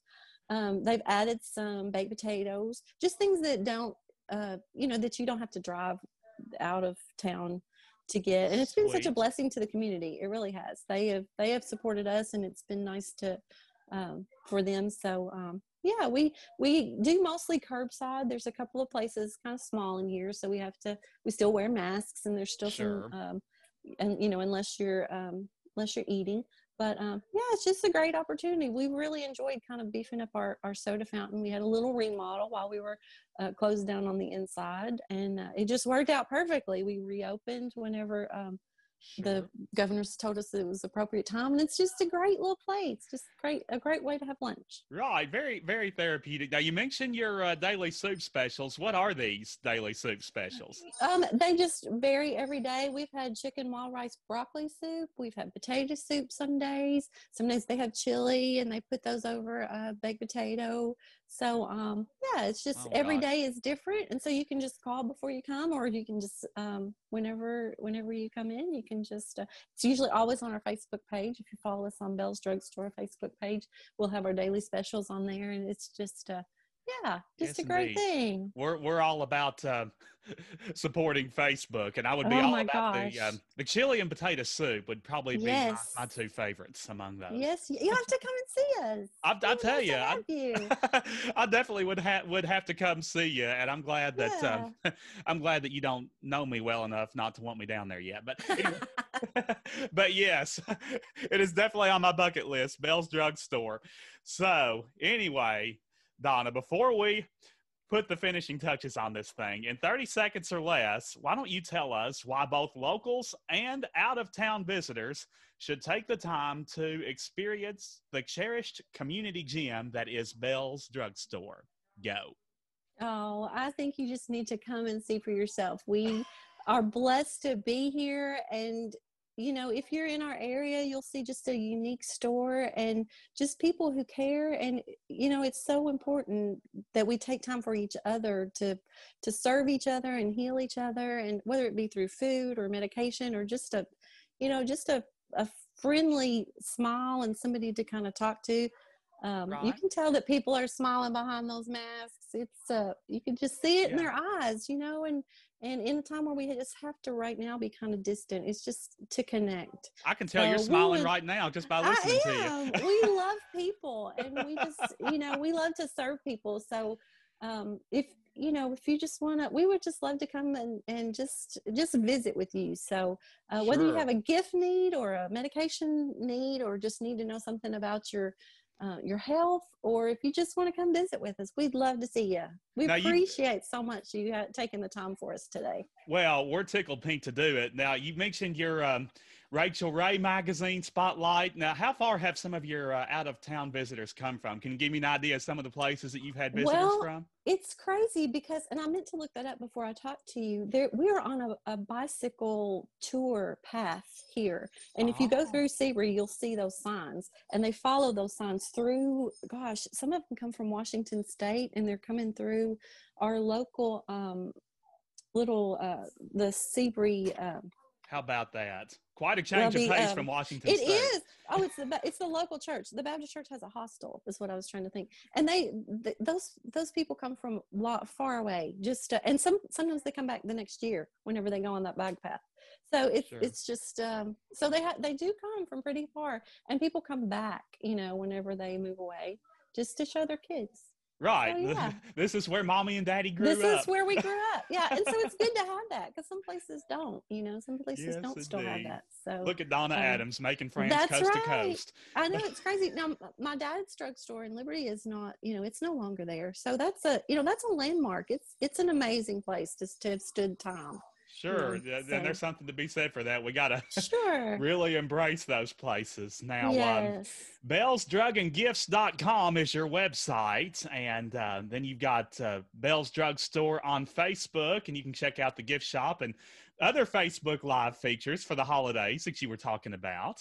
Um, they've added some baked potatoes, just things that don't, uh, you know, that you don't have to drive out of town to get. And it's been such a blessing to the community. It really has. They have they have supported us, and it's been nice to um, for them. So um, yeah, we we do mostly curbside. There's a couple of places kind of small in here, so we have to we still wear masks, and there's still Sure. some um, and you know unless you're um, unless you're eating. But um, yeah, it's just a great opportunity. We really enjoyed kind of beefing up our, our soda fountain. We had a little remodel while we were uh, closed down on the inside, and uh, it just worked out perfectly. We reopened whenever um, the governors told us it was appropriate time, and it's just a great little place. Just great, a great way to have lunch. Right, very, very therapeutic. Now, you mentioned your uh, daily soup specials. What are these daily soup specials? Um, they just vary every day. We've had chicken wild rice broccoli soup. We've had potato soup some days. Some days they have chili and they put those over a baked potato. So um, yeah, it's just Oh, every day is different, and so you can just call before you come, or you can just um, whenever whenever you come in, you can just. Uh, it's usually always on our Facebook page. If you follow us on Bell's Drugstore Facebook page, we'll have our daily specials on there, and it's just uh, yeah, just Yes, a great indeed. thing. We're we're all about um, supporting Facebook, and I would be Oh all my about the um, the chili and potato soup would probably be my, Yes. my two favorites among those. Yes, you have to come and see us. I, I tell you, I, you. I definitely would have would have to come see you, and I'm glad that um, I'm glad that you don't know me well enough not to want me down there yet. But but yes, it is definitely on my bucket list. Bell's Drugstore. So anyway, Donna, before we put the finishing touches on this thing in 30 seconds or less, why don't you tell us why both locals and out of town visitors should take the time to experience the cherished community gym that is Bell's Drugstore? Go. Oh, I think you just need to come and see for yourself. We are blessed to be here and you know, if you're in our area, you'll see just a unique store and just people who care and you know, it's so important that we take time for each other to to serve each other and heal each other and whether it be through food or medication or just a you know, just a a friendly smile and somebody to kind of talk to. Um, Right. You can tell that people are smiling behind those masks. It's uh, you can just see it in their eyes, you know. And and in a time where we just have to right now be kind of distant, it's just to connect. I can tell Uh, you're smiling would- right now just by I listening to am. you. we love people, and we just you know we love to serve people. So um, if you know if you just want to, we would just love to come and and just just visit with you. So uh, whether you have a gift need or a medication need or just need to know something about your uh, your health, or if you just want to come visit with us, we'd love to see you. We Now, you- appreciate so much you taking the time for us today. Well, we're tickled pink to do it. Now, you mentioned your um, Rachael Ray magazine spotlight. Now, how far have some of your uh, out of town visitors come from? Can you give me an idea of some of the places that you've had visitors Well, from? It's crazy because, and I meant to look that up before I talked to you. There, we are on a, a bicycle tour path here, and if you go Oh. through Sebree, you'll see those signs, and they follow those signs through. Gosh, some of them come from Washington State, and they're coming through our local um, little uh, the Sebree. Um, How about that? Quite a change the, of pace um, from Washington it State. is. Oh, it's the it's the local church. The Baptist church has a hostel. Is what I was trying to think. And they th- those those people come from lot far away. Just uh, and some sometimes they come back the next year whenever they go on that bike path. So it's Sure. it's just um, so they ha- they do come from pretty far, and people come back. You know, whenever they move away, just to show their kids. Right. So, yeah. this is where mommy and daddy grew this up. This is where we grew up. Yeah, and so it's good to have that because some places don't. You know, some places Yes, don't still have that. So Look at Donna um, Adams making friends coast to right. coast. I know it's crazy. Now, my dad's drugstore in Liberty is not, you know, it's no longer there. So that's a, you know, that's a landmark. It's it's an amazing place to, to have stood time. Sure. Yeah, th- then there's something to be said for that. We got to Sure. really embrace those places. Now, um, yes. BellsDrugAndGifts.com is your website. And uh, then you've got uh, Bell's Drug Store on Facebook, and you can check out the gift shop and other Facebook Live features for the holidays that you were talking about.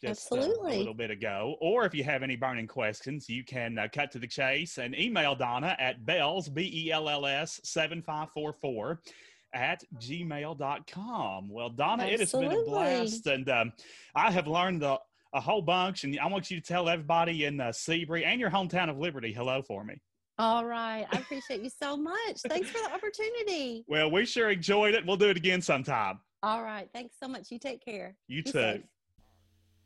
Just uh, a Absolutely. little bit ago. Or if you have any burning questions, you can uh, cut to the chase and email Donna at bells, B E L L S 7544 at gmail.com. Well, Donna, it has been a blast. And um, I have learned a, a whole bunch. And I want you to tell everybody in uh, Sebree and your hometown of Liberty hello for me. All right. I appreciate you so much. Thanks for the opportunity. Well, we sure enjoyed it. We'll do it again sometime. All right. Thanks so much. You take care. You Be too. safe.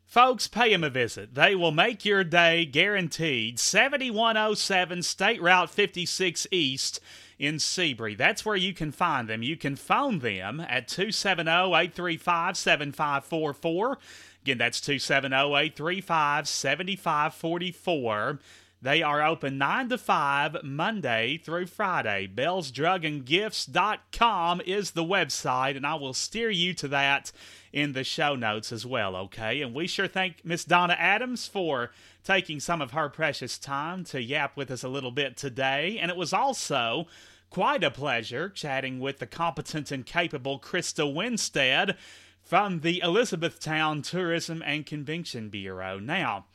Folks, pay them a visit. They will make your day guaranteed. 7107 State Route 56 East in Sebree. That's where you can find them. You can phone them at 270 835 7544. Again, that's 270 835 7544. They are open 9 to 5 Monday through Friday. BellsDrugAndGifts.com is the website, and I will steer you to that in the show notes as well, okay? And we sure thank Miss Donna Adams for taking some of her precious time to yap with us a little bit today. And it was also quite a pleasure chatting with the competent and capable Krista Winstead from the Elizabethtown Tourism and Convention Bureau. Now,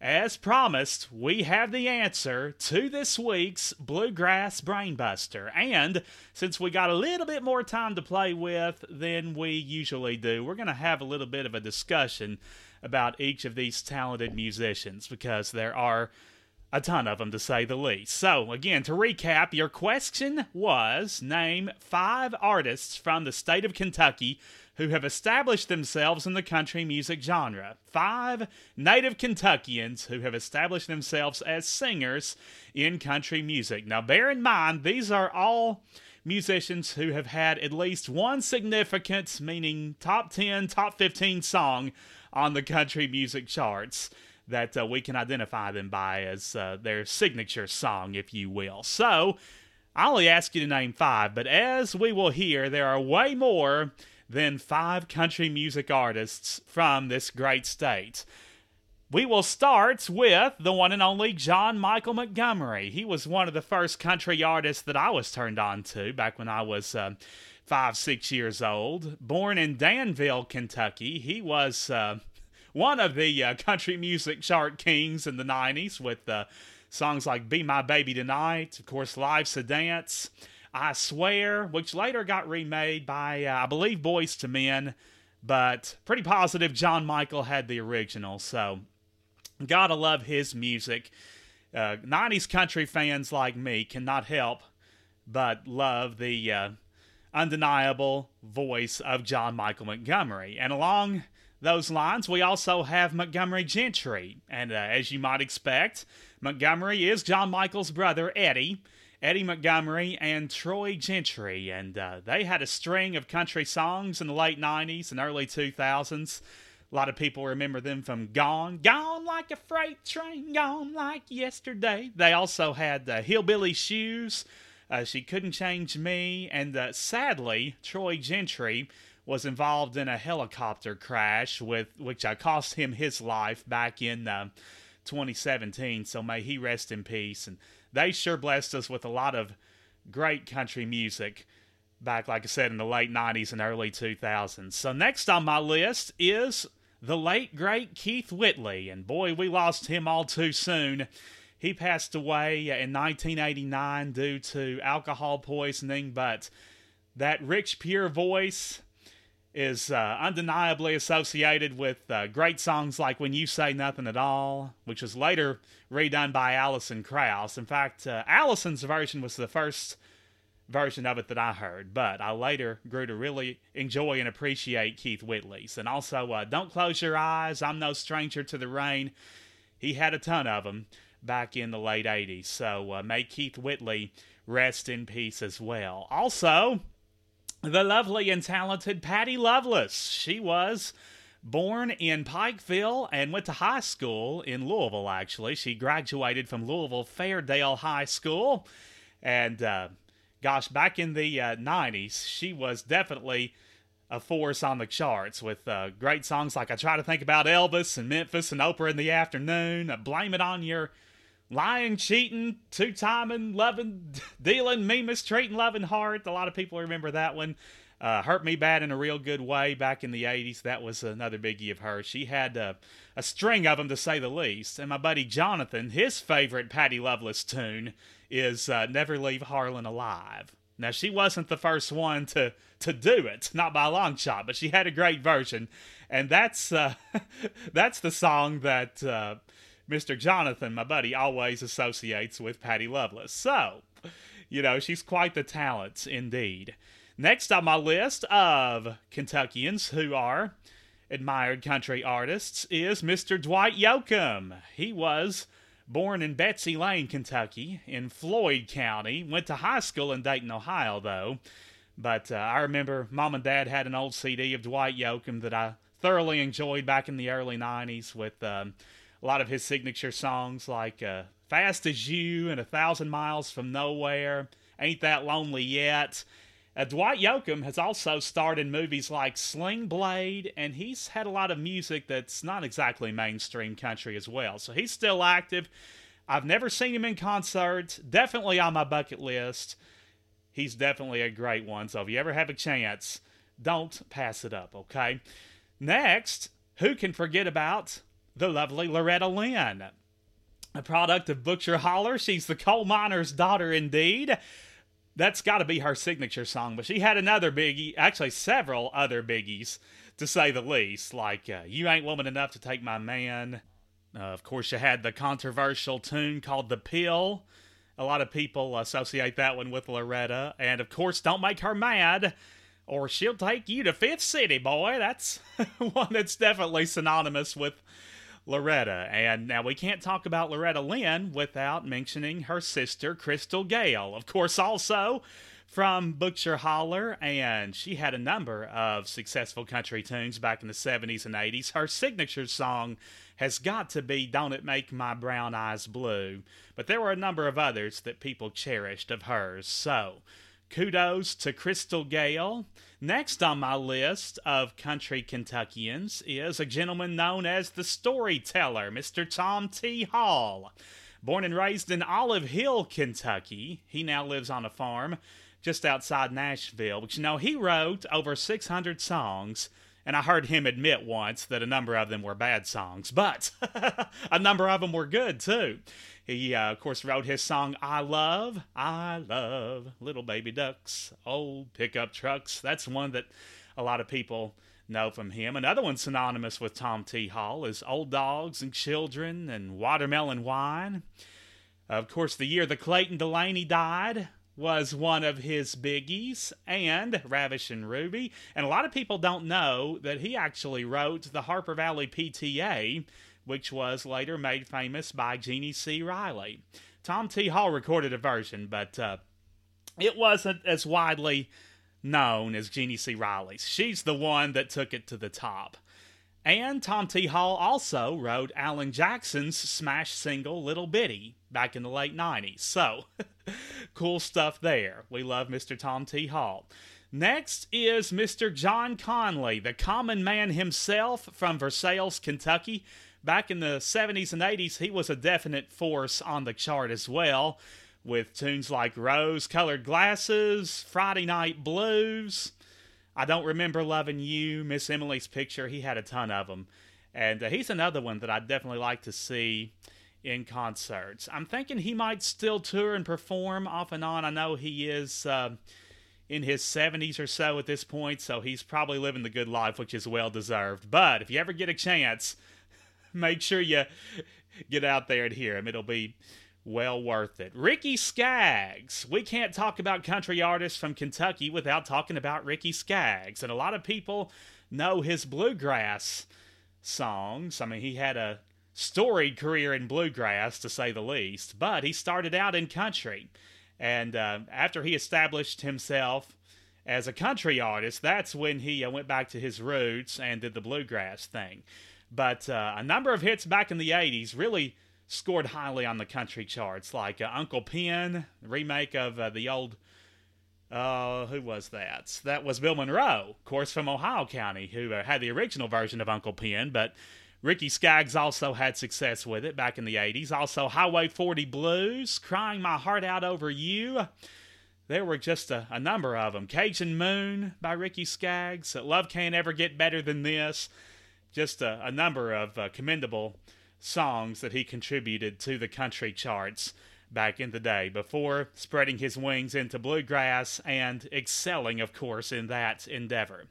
as promised, we have the answer to this week's Bluegrass Brainbuster. And since we got a little bit more time to play with than we usually do, we're going to have a little bit of a discussion about each of these talented musicians because there are a ton of them to say the least. So, again, to recap, your question was name five artists from the state of Kentucky who have established themselves in the country music genre. Five native Kentuckians who have established themselves as singers in country music. Now, bear in mind, these are all musicians who have had at least one significant, meaning top 10, top 15 song on the country music charts that uh, we can identify them by as uh, their signature song, if you will. So, I only ask you to name five, but as we will hear, there are way more than five country music artists from this great state. We will start with the one and only John Michael Montgomery. He was one of the first country artists that I was turned on to back when I was uh, five, six years old. Born in Danville, Kentucky, he was uh, one of the uh, country music chart kings in the 90s with uh, songs like Be My Baby Tonight, of course, Life's a Dance, I Swear, which later got remade by, uh, I believe, Boyz II Men but pretty positive John Michael had the original. So, gotta love his music. Uh, 90s country fans like me cannot help but love the uh, undeniable voice of John Michael Montgomery. And along those lines, we also have Montgomery Gentry. And uh, as you might expect, Montgomery is John Michael's brother, Eddie. Eddie Montgomery and Troy Gentry. And uh, they had a string of country songs in the late 90s and early 2000s. A lot of people remember them from Gone, Gone like a freight train, Gone like yesterday. They also had uh, Hillbilly Shoes, uh, She Couldn't Change Me, and uh, sadly, Troy Gentry was involved in a helicopter crash with which uh, cost him his life back in uh, 2017. So may he rest in peace. And they sure blessed us with a lot of great country music back, like I said, in the late 90s and early 2000s. So next on my list is the late great Keith Whitley, and boy, we lost him all too soon. He passed away in 1989 due to alcohol poisoning, but that rich, pure voice is uh, undeniably associated with uh, great songs like When You Say Nothing at All, which was later redone by Alison Krauss. In fact, uh, Alison's version was the first version of it that I heard, but I later grew to really enjoy and appreciate Keith Whitley's. And also, uh, Don't Close Your Eyes, I'm No Stranger to the Rain. He had a ton of them back in the late 80s, so uh, may Keith Whitley rest in peace as well. Also, the lovely and talented Patty Loveless. She was born in Pikeville and went to high school in Louisville, actually. She graduated from Louisville Fairdale High School. And uh, gosh, back in the uh, 90s, she was definitely a force on the charts with uh, great songs like I Try to Think About Elvis and Memphis and Oprah in the Afternoon. Blame It on Your lying, cheating, two timing, loving, dealing, me mistreating, loving heart. A lot of people remember that one. Uh, hurt me bad in a real good way back in the 80s. That was another biggie of hers. She had uh, a string of them, to say the least. And my buddy Jonathan, his favorite Patty Loveless tune is uh, Never Leave Harlan Alive. Now, she wasn't the first one to, to do it, not by a long shot, but she had a great version. And that's, uh, that's the song that uh, Mr. Jonathan, my buddy, always associates with Patty Loveless. So, you know, she's quite the talent indeed. Next on my list of Kentuckians who are admired country artists is Mr. Dwight Yoakam. He was born in Betsy Lane, Kentucky, in Floyd County. Went to high school in Dayton, Ohio, though. But uh, I remember mom and dad had an old CD of Dwight Yoakam that I thoroughly enjoyed back in the early 90s with. Um, a lot of his signature songs like uh, Fast as You and A Thousand Miles from Nowhere, Ain't That Lonely Yet. Uh, Dwight Yoakam has also starred in movies like Sling Blade, and he's had a lot of music that's not exactly mainstream country as well. So he's still active. I've never seen him in concert. Definitely on my bucket list. He's definitely a great one. So if you ever have a chance, don't pass it up, okay? Next, who can forget about the lovely Loretta Lynn. A product of Butcher Holler. She's the coal miner's daughter, indeed. That's got to be her signature song, but she had another biggie, actually, several other biggies, to say the least, like uh, You Ain't Woman Enough to Take My Man. Uh, of course, you had the controversial tune called The Pill. A lot of people associate that one with Loretta. And of course, Don't Make Her Mad, or She'll Take You to Fist City, boy. That's one that's definitely synonymous with Loretta. And now we can't talk about Loretta Lynn without mentioning her sister, Crystal Gayle. Of course, also from Butcher Holler, and she had a number of successful country tunes back in the 70s and 80s. Her signature song has got to be Don't It Make My Brown Eyes Blue, but there were a number of others that people cherished of hers. So, kudos to Crystal Gayle. Next on my list of country Kentuckians is a gentleman known as the storyteller, Mr. Tom T. Hall. Born and raised in Olive Hill, Kentucky, he now lives on a farm just outside Nashville. But you know, he wrote over 600 songs, and I heard him admit once that a number of them were bad songs, but a number of them were good too. He, uh, of course, wrote his song I Love, I Love Little Baby Ducks, Old Pickup Trucks. That's one that a lot of people know from him. Another one synonymous with Tom T. Hall is Old Dogs and Children and Watermelon Wine. Of course, the year that Clayton Delaney died was one of his biggies, and Ravishing Ruby. And a lot of people don't know that he actually wrote the Harper Valley PTA, which was later made famous by Jeannie C. Riley. Tom T. Hall recorded a version, but uh, it wasn't as widely known as Jeannie C. Riley's. She's the one that took it to the top. And Tom T. Hall also wrote Alan Jackson's smash single Little Bitty back in the late 90s. So, cool stuff there. We love Mr. Tom T. Hall. Next is Mr. John Conlee, the common man himself from Versailles, Kentucky. Back in the 70s and 80s, he was a definite force on the chart as well with tunes like Rose Colored Glasses, Friday Night Blues. I Don't Remember Loving You, Miss Emily's Picture. He had a ton of them. And uh, he's another one that I'd definitely like to see in concerts. I'm thinking he might still tour and perform off and on. I know he is uh, in his 70s or so at this point, so he's probably living the good life, which is well deserved. But if you ever get a chance, make sure you get out there and hear him. It'll be well worth it. Ricky Skaggs. We can't talk about country artists from Kentucky without talking about Ricky Skaggs. And a lot of people know his bluegrass songs. I mean, he had a storied career in bluegrass, to say the least, but he started out in country. And uh, after he established himself as a country artist, that's when he uh, went back to his roots and did the bluegrass thing. But uh, a number of hits back in the 80s really scored highly on the country charts, like uh, Uncle Pen, remake of uh, the old. Uh, who was that? That was Bill Monroe, of course, from Ohio County, who uh, had the original version of Uncle Pen, but Ricky Skaggs also had success with it back in the 80s. Also, Highway 40 Blues, Crying My Heart Out Over You. There were just a, a number of them. Cajun Moon by Ricky Skaggs. Love Can't Ever Get Better Than This. Just a, a number of uh, commendable songs that he contributed to the country charts back in the day before spreading his wings into bluegrass and excelling, of course, in that endeavor.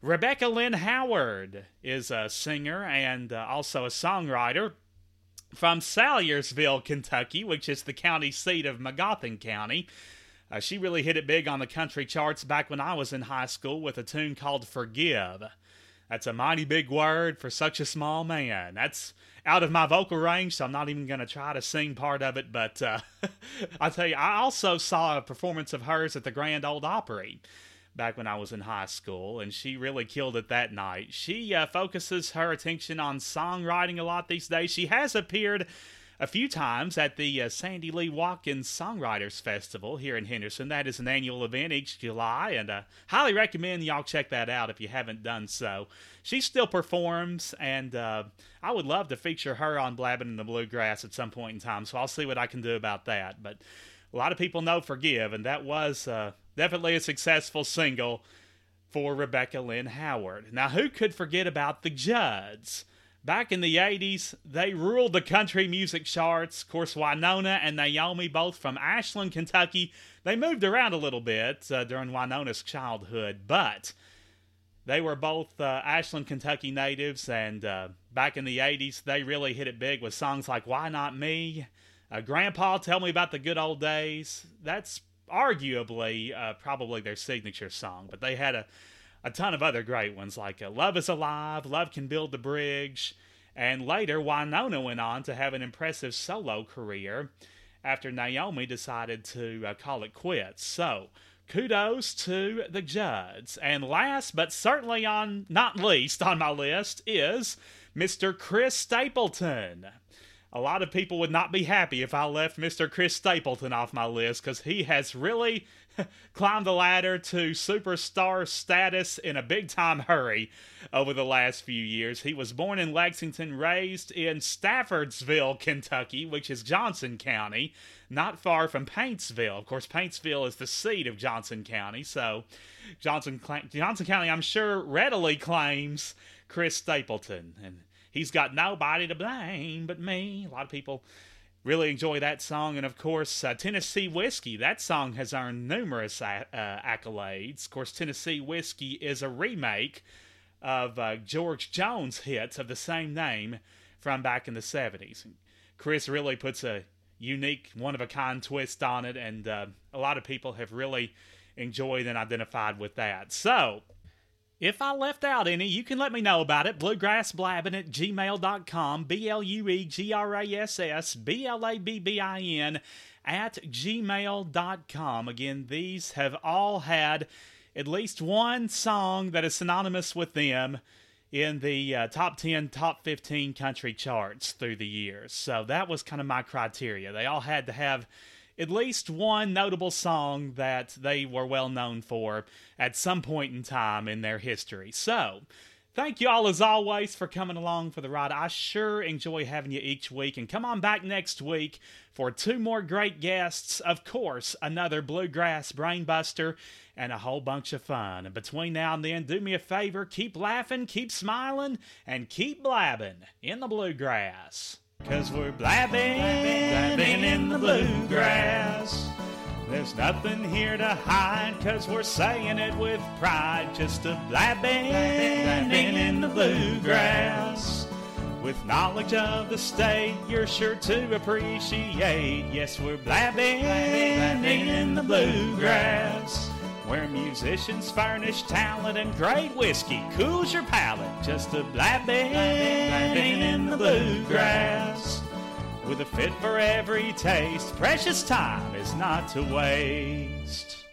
Rebecca Lynn Howard is a singer and uh, also a songwriter from Salyersville, Kentucky, which is the county seat of Magoffin County. Uh, she really hit it big on the country charts back when I was in high school with a tune called Forgive. That's a mighty big word for such a small man. That's out of my vocal range, so I'm not even going to try to sing part of it. But uh, I'll tell you, I also saw a performance of hers at the Grand Ole Opry back when I was in high school, and she really killed it that night. She uh, focuses her attention on songwriting a lot these days. She has appeared a few times at the uh, Sandy Lee Watkins Songwriters Festival here in Henderson. That is an annual event each July, and I uh, highly recommend y'all check that out if you haven't done so. She still performs, and uh, I would love to feature her on Blabbing in the Bluegrass at some point in time, so I'll see what I can do about that. But a lot of people know Forgive, and that was uh, definitely a successful single for Rebecca Lynn Howard. Now, who could forget about the Judds? Back in the 80s, they ruled the country music charts. Of course, Wynonna and Naomi, both from Ashland, Kentucky, they moved around a little bit uh, during Wynonna's childhood, but they were both uh, Ashland, Kentucky natives, and uh, back in the 80s, they really hit it big with songs like Why Not Me? Uh, Grandpa, Tell Me About the Good Old Days. That's arguably uh, probably their signature song, but they had a a ton of other great ones like uh, Love is Alive, Love Can Build the Bridge, and later Wynonna went on to have an impressive solo career after Naomi decided to uh, call it quits. So, kudos to the Judds. And last but certainly on not least on my list is Mr. Chris Stapleton a lot of people would not be happy if I left Mr. Chris Stapleton off my list because he has really climbed the ladder to superstar status in a big time hurry over the last few years. He was born in Lexington, raised in Staffordsville, Kentucky, which is Johnson County, not far from Paintsville. Of course, Paintsville is the seat of Johnson County, so Johnson Johnson County, I'm sure, readily claims Chris Stapleton and He's got nobody to blame but me. A lot of people really enjoy that song. And of course, uh, Tennessee Whiskey. That song has earned numerous uh, accolades. Of course, Tennessee Whiskey is a remake of uh, George Jones hits of the same name from back in the 70s. Chris really puts a unique, one of a kind twist on it, and uh, a lot of people have really enjoyed and identified with that. So, if I left out any, you can let me know about it. Bluegrassblabbin at gmail.com. B L U E G R A S S B L A B B I N at gmail.com. Again, these have all had at least one song that is synonymous with them in the uh, top 10, top 15 country charts through the years. So that was kind of my criteria. They all had to have at least one notable song that they were well known for at some point in time in their history. So, Thank you all as always for coming along for the ride. I sure enjoy having you each week. And come on back next week for two more great guests. Of course, another bluegrass brainbuster and a whole bunch of fun. And between now and then, do me a favor keep laughing, keep smiling, and keep blabbing in the bluegrass. Cause we're blabbing, blabbing in the bluegrass. There's nothing here to hide, cause we're saying it with pride. Just a blabbing, blabbing in the bluegrass. With knowledge of the state, you're sure to appreciate. Yes, we're blabbing, blabbing in the bluegrass. Where musicians furnish talent and great whiskey cools your palate. Just a blabbing, blabbing in the bluegrass. With a fit for every taste, precious time is not to waste.